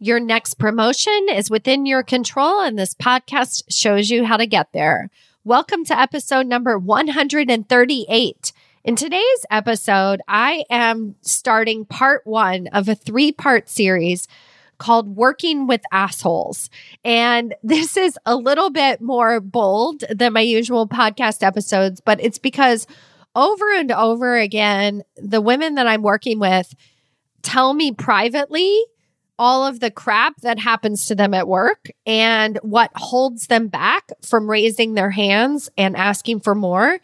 Your next promotion is within your control, and this podcast shows you how to get there. Welcome to episode number 138. In today's episode, I am starting part one of a three part series called Working with Assholes. And this is a little bit more bold than my usual podcast episodes, but it's because over and over again, the women that I'm working with tell me privately all of the crap that happens to them at work and what holds them back from raising their hands and asking for more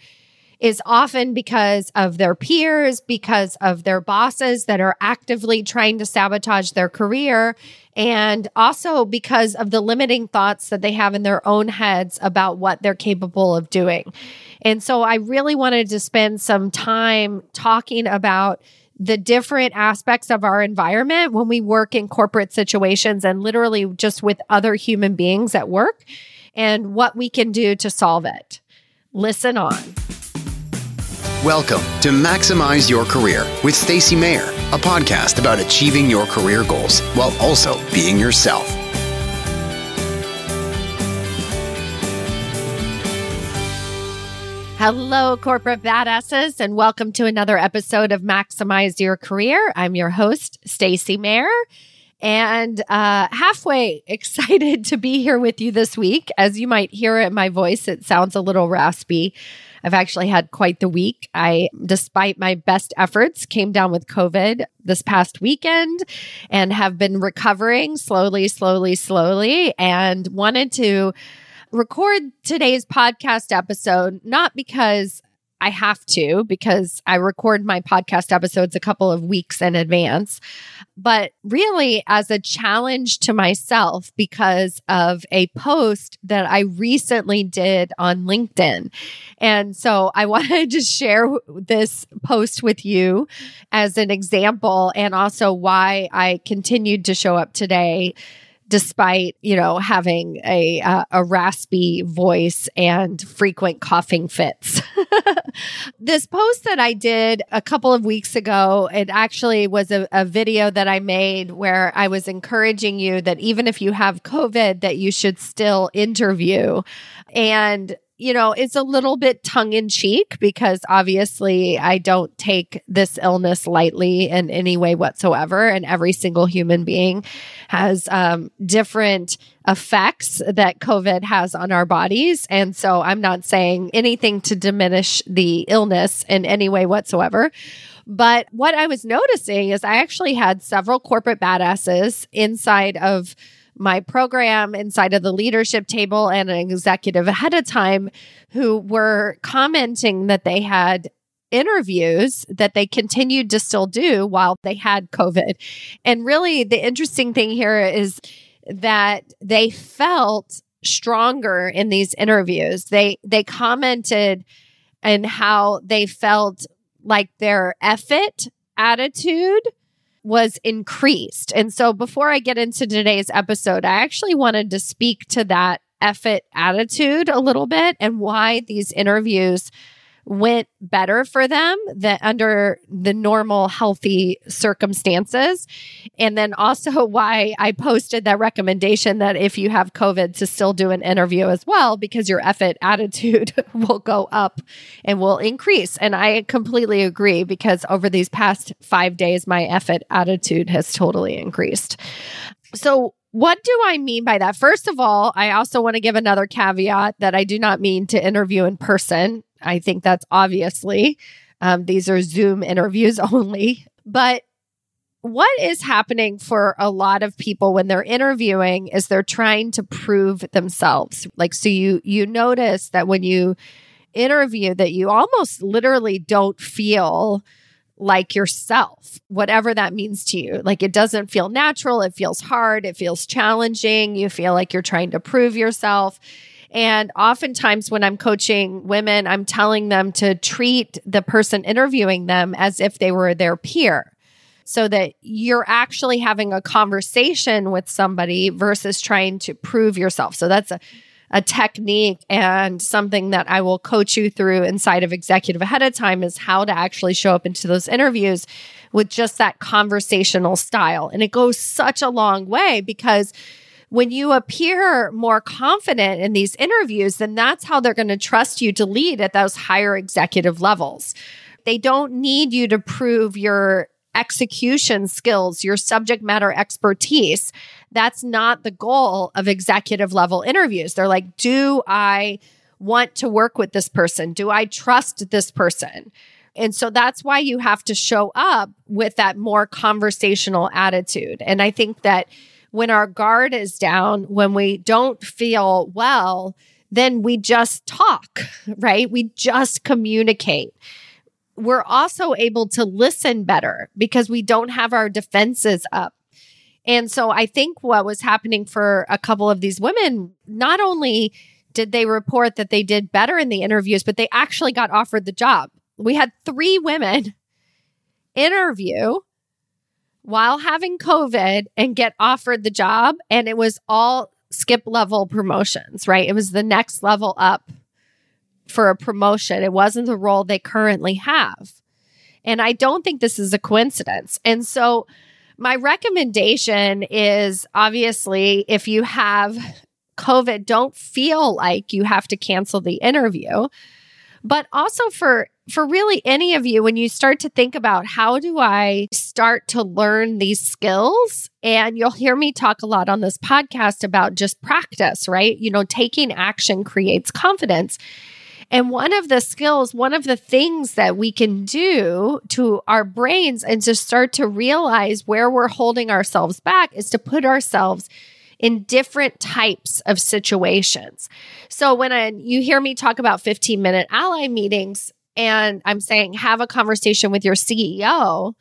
is often because of their peers, because of their bosses that are actively trying to sabotage their career, and also because of the limiting thoughts that they have in their own heads about what they're capable of doing. And so I really wanted to spend some time talking about the different aspects of our environment when we work in corporate situations and literally just with other human beings at work and what we can do to solve it. Listen on. Welcome to Maximize Your Career with Stacy Mayer, a podcast about achieving your career goals while also being yourself. Hello, corporate badasses, and welcome to another episode of Maximize Your Career. I'm your host, Stacy Mayer, and uh, halfway excited to be here with you this week. As you might hear in my voice, it sounds a little raspy. I've actually had quite the week. I, despite my best efforts, came down with COVID this past weekend and have been recovering slowly, slowly, slowly, and wanted to record today's podcast episode, not because I have to, because I record my podcast episodes a couple of weeks in advance, but really as a challenge to myself because of a post that I recently did on LinkedIn. And so I wanted to share this post with you as an example and also why I continued to show up today despite you know having a uh, a raspy voice and frequent coughing fits. this post that I did a couple of weeks ago, it actually was a, a video that I made where I was encouraging you that even if you have COVID, that you should still interview. And you know, it's a little bit tongue in cheek because obviously I don't take this illness lightly in any way whatsoever. And every single human being has um, different effects that COVID has on our bodies. And so I'm not saying anything to diminish the illness in any way whatsoever. But what I was noticing is I actually had several corporate badasses inside of my program inside of the leadership table and an executive ahead of time who were commenting that they had interviews that they continued to still do while they had COVID. And really, the interesting thing here is that they felt stronger in these interviews. They they commented and how they felt like their effort attitude was increased. And so before I get into today's episode, I actually wanted to speak to that effort attitude a little bit and why these interviews went better for them than under the normal healthy circumstances. And then also why I posted that recommendation that if you have COVID to still do an interview as well, because your effort attitude will go up and will increase. And I completely agree because over these past five days, my effort attitude has totally increased. So what do I mean by that? First of all, I also want to give another caveat that I do not mean to interview in person. I think that's obviously, um, these are Zoom interviews only. But what is happening for a lot of people when they're interviewing is they're trying to prove themselves. Like, so you, you notice that when you interview that you almost literally don't feel like yourself, whatever that means to you. Like it doesn't feel natural. It feels hard. It feels challenging. You feel like you're trying to prove yourself. And oftentimes, when I'm coaching women, I'm telling them to treat the person interviewing them as if they were their peer so that you're actually having a conversation with somebody versus trying to prove yourself. So that's a, a technique and something that I will coach you through inside of executive ahead of time is how to actually show up into those interviews with just that conversational style. And it goes such a long way because when you appear more confident in these interviews, then that's how they're going to trust you to lead at those higher executive levels. They don't need you to prove your execution skills, your subject matter expertise. That's not the goal of executive level interviews. They're like, do I want to work with this person? Do I trust this person? And so that's why you have to show up with that more conversational attitude. And I think that when our guard is down, when we don't feel well, then we just talk, right? We just communicate we're also able to listen better because we don't have our defenses up. And so I think what was happening for a couple of these women, not only did they report that they did better in the interviews, but they actually got offered the job. We had three women interview while having COVID and get offered the job. And it was all skip level promotions, right? It was the next level up for a promotion. It wasn't the role they currently have. And I don't think this is a coincidence. And so, my recommendation is obviously if you have COVID, don't feel like you have to cancel the interview. But also for for really any of you when you start to think about how do I start to learn these skills and you'll hear me talk a lot on this podcast about just practice, right? You know, taking action creates confidence. And one of the skills, one of the things that we can do to our brains and to start to realize where we're holding ourselves back is to put ourselves in different types of situations. So when I, you hear me talk about 15 minute ally meetings and I'm saying have a conversation with your CEO,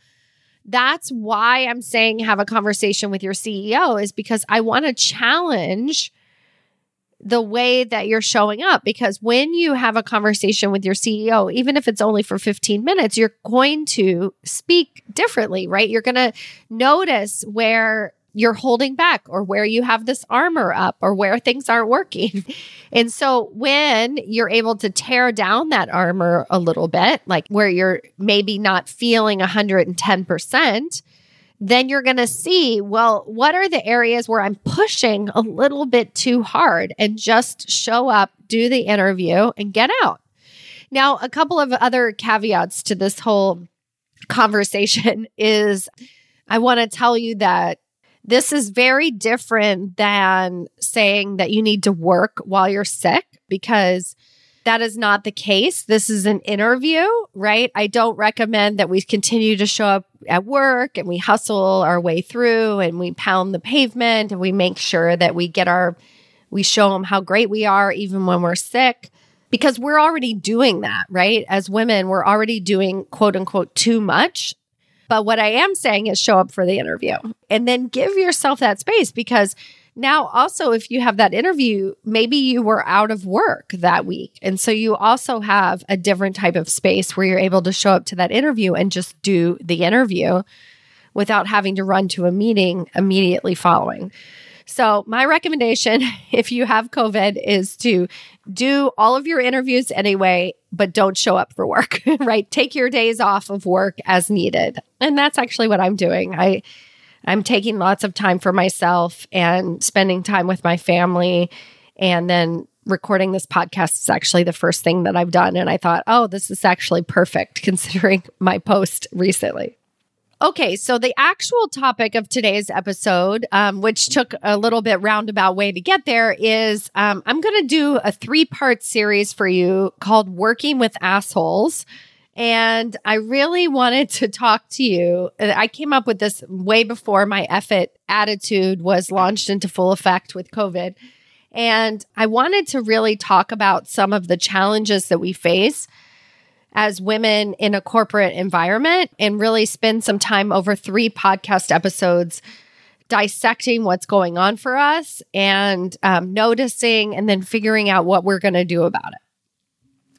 that's why I'm saying have a conversation with your CEO is because I want to challenge the way that you're showing up. Because when you have a conversation with your CEO, even if it's only for 15 minutes, you're going to speak differently, right? You're going to notice where you're holding back or where you have this armor up or where things aren't working. and so when you're able to tear down that armor a little bit, like where you're maybe not feeling 110%, then you're going to see, well, what are the areas where I'm pushing a little bit too hard and just show up, do the interview, and get out. Now, a couple of other caveats to this whole conversation is I want to tell you that this is very different than saying that you need to work while you're sick because that is not the case. This is an interview, right? I don't recommend that we continue to show up at work and we hustle our way through and we pound the pavement and we make sure that we get our, we show them how great we are even when we're sick because we're already doing that, right? As women, we're already doing quote unquote too much. But what I am saying is show up for the interview and then give yourself that space because now, also, if you have that interview, maybe you were out of work that week. And so you also have a different type of space where you're able to show up to that interview and just do the interview without having to run to a meeting immediately following. So, my recommendation, if you have COVID, is to do all of your interviews anyway, but don't show up for work, right? Take your days off of work as needed. And that's actually what I'm doing. I, I'm taking lots of time for myself and spending time with my family. And then recording this podcast is actually the first thing that I've done. And I thought, oh, this is actually perfect considering my post recently. Okay, so the actual topic of today's episode, um, which took a little bit roundabout way to get there, is um, I'm going to do a three part series for you called Working with Assholes. And I really wanted to talk to you. I came up with this way before my effort attitude was launched into full effect with COVID. And I wanted to really talk about some of the challenges that we face as women in a corporate environment and really spend some time over three podcast episodes dissecting what's going on for us and um, noticing and then figuring out what we're going to do about it.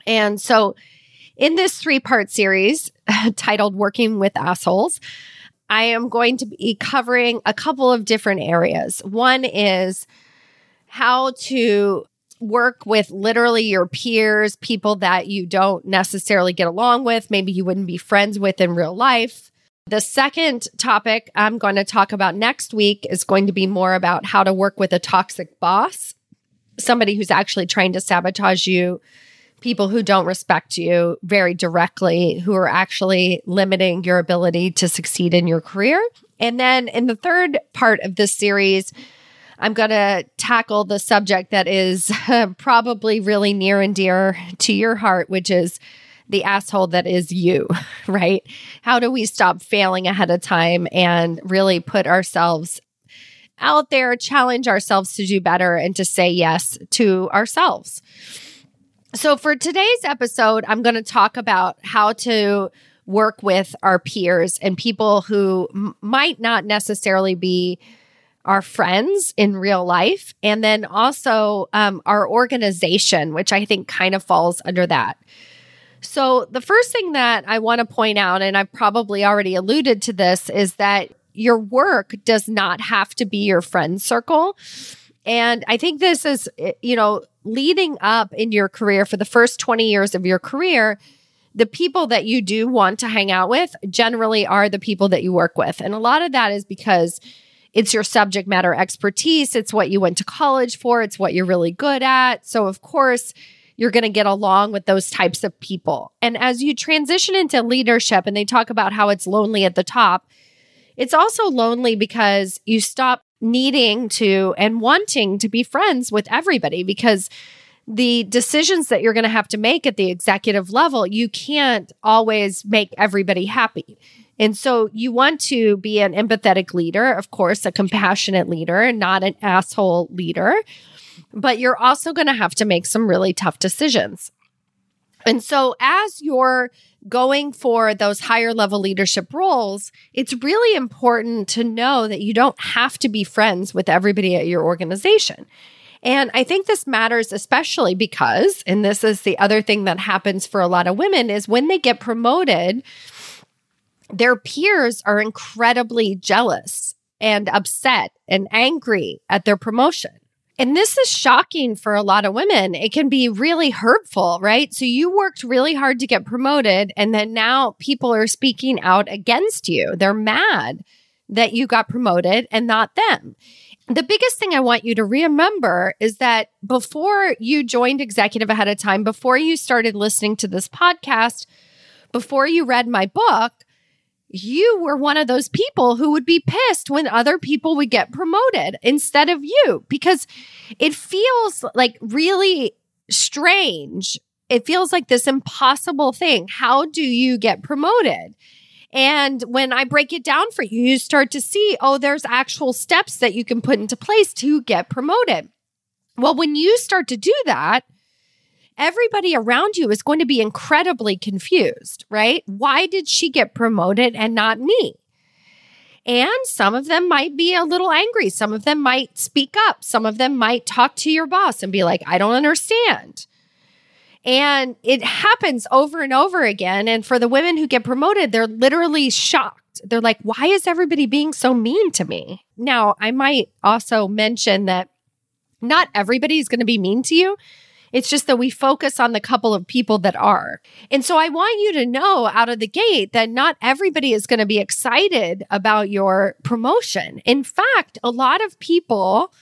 And so, in this three part series titled Working with Assholes, I am going to be covering a couple of different areas. One is how to work with literally your peers, people that you don't necessarily get along with, maybe you wouldn't be friends with in real life. The second topic I'm going to talk about next week is going to be more about how to work with a toxic boss, somebody who's actually trying to sabotage you, people who don't respect you very directly, who are actually limiting your ability to succeed in your career. And then in the third part of this series, I'm going to tackle the subject that is probably really near and dear to your heart, which is the asshole that is you, right? How do we stop failing ahead of time and really put ourselves out there, challenge ourselves to do better and to say yes to ourselves? So, for today's episode, I'm going to talk about how to work with our peers and people who m- might not necessarily be our friends in real life, and then also um, our organization, which I think kind of falls under that. So, the first thing that I want to point out, and I've probably already alluded to this, is that your work does not have to be your friend circle. And I think this is, eh, you know, leading up in your career for the first 20 years of your career, the people that you do want to hang out with generally are the people that you work with. And a lot of that is because it's your subject matter expertise, it's what you went to college for, it's what you're really good at. So, of course, you're going to get along with those types of people. And as you transition into leadership, and they talk about how it's lonely at the top, it's also lonely because you stop needing to and wanting to be friends with everybody because the decisions that you're going to have to make at the executive level, you can't always make everybody happy. And so you want to be an empathetic leader, of course, a compassionate leader, not an asshole leader but you're also going to have to make some really tough decisions. And so, as you're going for those higher level leadership roles, it's really important to know that you don't have to be friends with everybody at your organization. And I think this matters especially because, and this is the other thing that happens for a lot of women, is when they get promoted, their peers are incredibly jealous and upset and angry at their promotion. And this is shocking for a lot of women. It can be really hurtful, right? So you worked really hard to get promoted, and then now people are speaking out against you. They're mad that you got promoted and not them. The biggest thing I want you to remember is that before you joined executive ahead of time, before you started listening to this podcast, before you read my book, you were one of those people who would be pissed when other people would get promoted instead of you because it feels like really strange. It feels like this impossible thing. How do you get promoted? And when I break it down for you, you start to see, oh, there's actual steps that you can put into place to get promoted. Well, when you start to do that, everybody around you is going to be incredibly confused, right? Why did she get promoted and not me? And some of them might be a little angry. Some of them might speak up. Some of them might talk to your boss and be like, I don't understand. And it happens over and over again. And for the women who get promoted, they're literally shocked. They're like, why is everybody being so mean to me? Now, I might also mention that not everybody is going to be mean to you. It's just that we focus on the couple of people that are. And so I want you to know out of the gate that not everybody is going to be excited about your promotion. In fact, a lot of people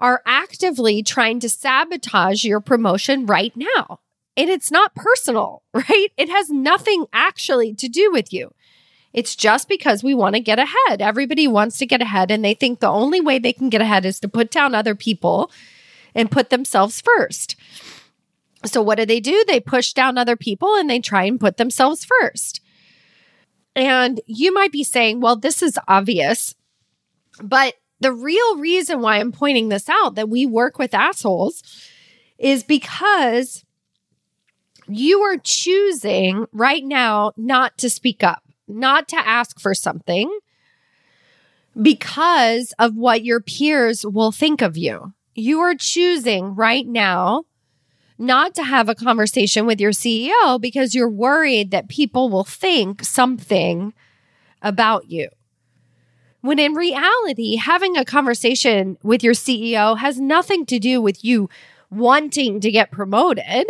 are actively trying to sabotage your promotion right now. And it's not personal, right? It has nothing actually to do with you. It's just because we want to get ahead. Everybody wants to get ahead, and they think the only way they can get ahead is to put down other people and put themselves first. So, what do they do? They push down other people and they try and put themselves first. And you might be saying, well, this is obvious. But the real reason why I'm pointing this out that we work with assholes is because you are choosing right now not to speak up, not to ask for something because of what your peers will think of you you are choosing right now not to have a conversation with your CEO because you're worried that people will think something about you. When in reality, having a conversation with your CEO has nothing to do with you wanting to get promoted.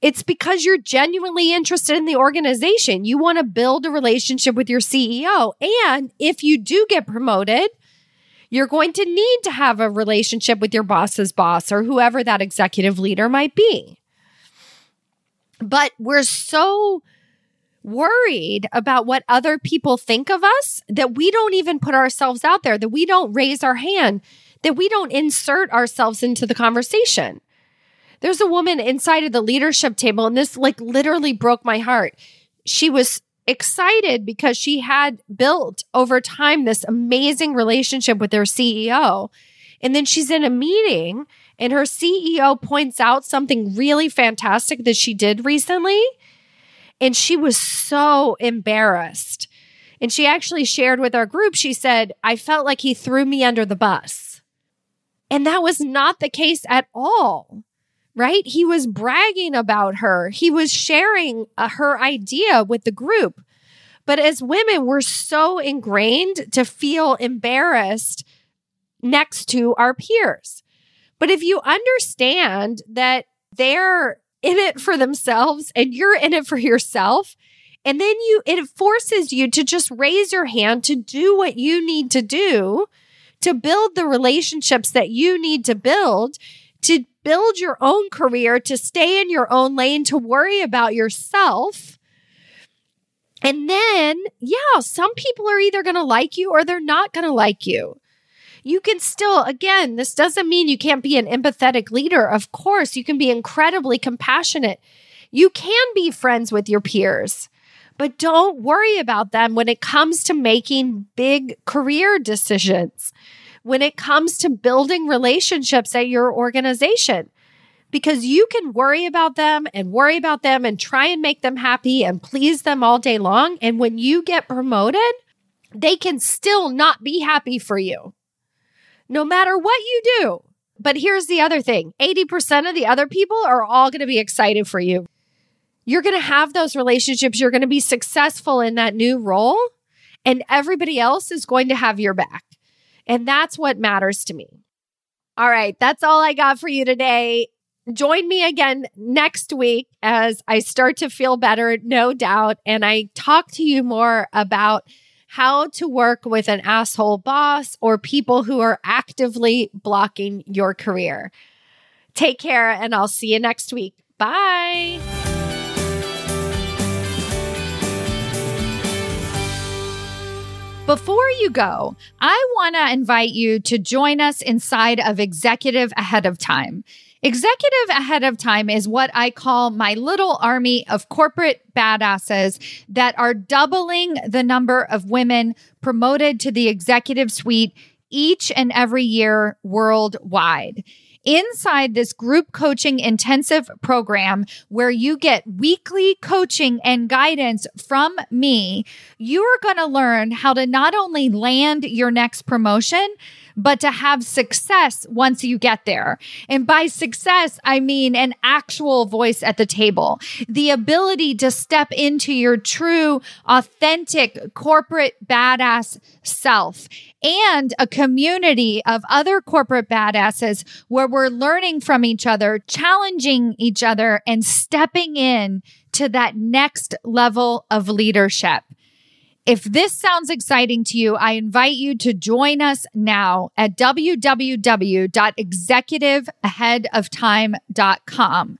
It's because you're genuinely interested in the organization. You want to build a relationship with your CEO. And if you do get promoted, you're going to need to have a relationship with your boss's boss or whoever that executive leader might be. But we're so worried about what other people think of us that we don't even put ourselves out there, that we don't raise our hand, that we don't insert ourselves into the conversation. There's a woman inside of the leadership table, and this like literally broke my heart. She was excited because she had built over time this amazing relationship with her CEO. And then she's in a meeting and her CEO points out something really fantastic that she did recently. And she was so embarrassed. And she actually shared with our group, she said, I felt like he threw me under the bus. And that was not the case at all, right? He was bragging about her, he was sharing uh, her idea with the group. But as women, we're so ingrained to feel embarrassed next to our peers. But if you understand that they're in it for themselves and you're in it for yourself. And then you, it forces you to just raise your hand to do what you need to do to build the relationships that you need to build, to build your own career, to stay in your own lane, to worry about yourself. And then, yeah, some people are either going to like you or they're not going to like you you can still, again, this doesn't mean you can't be an empathetic leader. Of course, you can be incredibly compassionate. You can be friends with your peers, but don't worry about them when it comes to making big career decisions, when it comes to building relationships at your organization. Because you can worry about them and worry about them and try and make them happy and please them all day long. And when you get promoted, they can still not be happy for you no matter what you do. But here's the other thing 80% of the other people are all going to be excited for you. You're going to have those relationships. You're going to be successful in that new role, and everybody else is going to have your back. And that's what matters to me. All right, that's all I got for you today. Join me again next week as I start to feel better, no doubt. And I talk to you more about how to work with an asshole boss or people who are actively blocking your career. Take care, and I'll see you next week. Bye. Before you go, I want to invite you to join us inside of Executive Ahead of Time. Executive ahead of time is what I call my little army of corporate badasses that are doubling the number of women promoted to the executive suite each and every year worldwide. Inside this group coaching intensive program where you get weekly coaching and guidance from me, you're going to learn how to not only land your next promotion, but to have success once you get there. And by success, I mean an actual voice at the table, the ability to step into your true, authentic corporate badass self and a community of other corporate badasses where we're learning from each other, challenging each other and stepping in to that next level of leadership. If this sounds exciting to you, I invite you to join us now at www.executiveaheadoftime.com.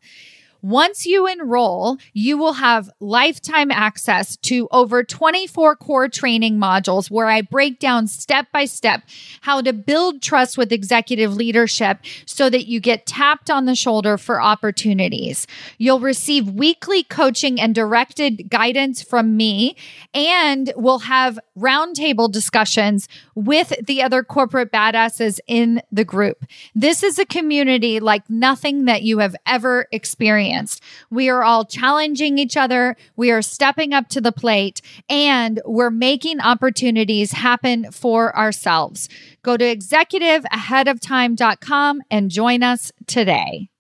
Once you enroll, you will have lifetime access to over 24 core training modules where I break down step by step how to build trust with executive leadership so that you get tapped on the shoulder for opportunities. You'll receive weekly coaching and directed guidance from me, and we'll have roundtable discussions with the other corporate badasses in the group. This is a community like nothing that you have ever experienced We are all challenging each other. We are stepping up to the plate and we're making opportunities happen for ourselves. Go to executiveaheadoftime.com and join us today.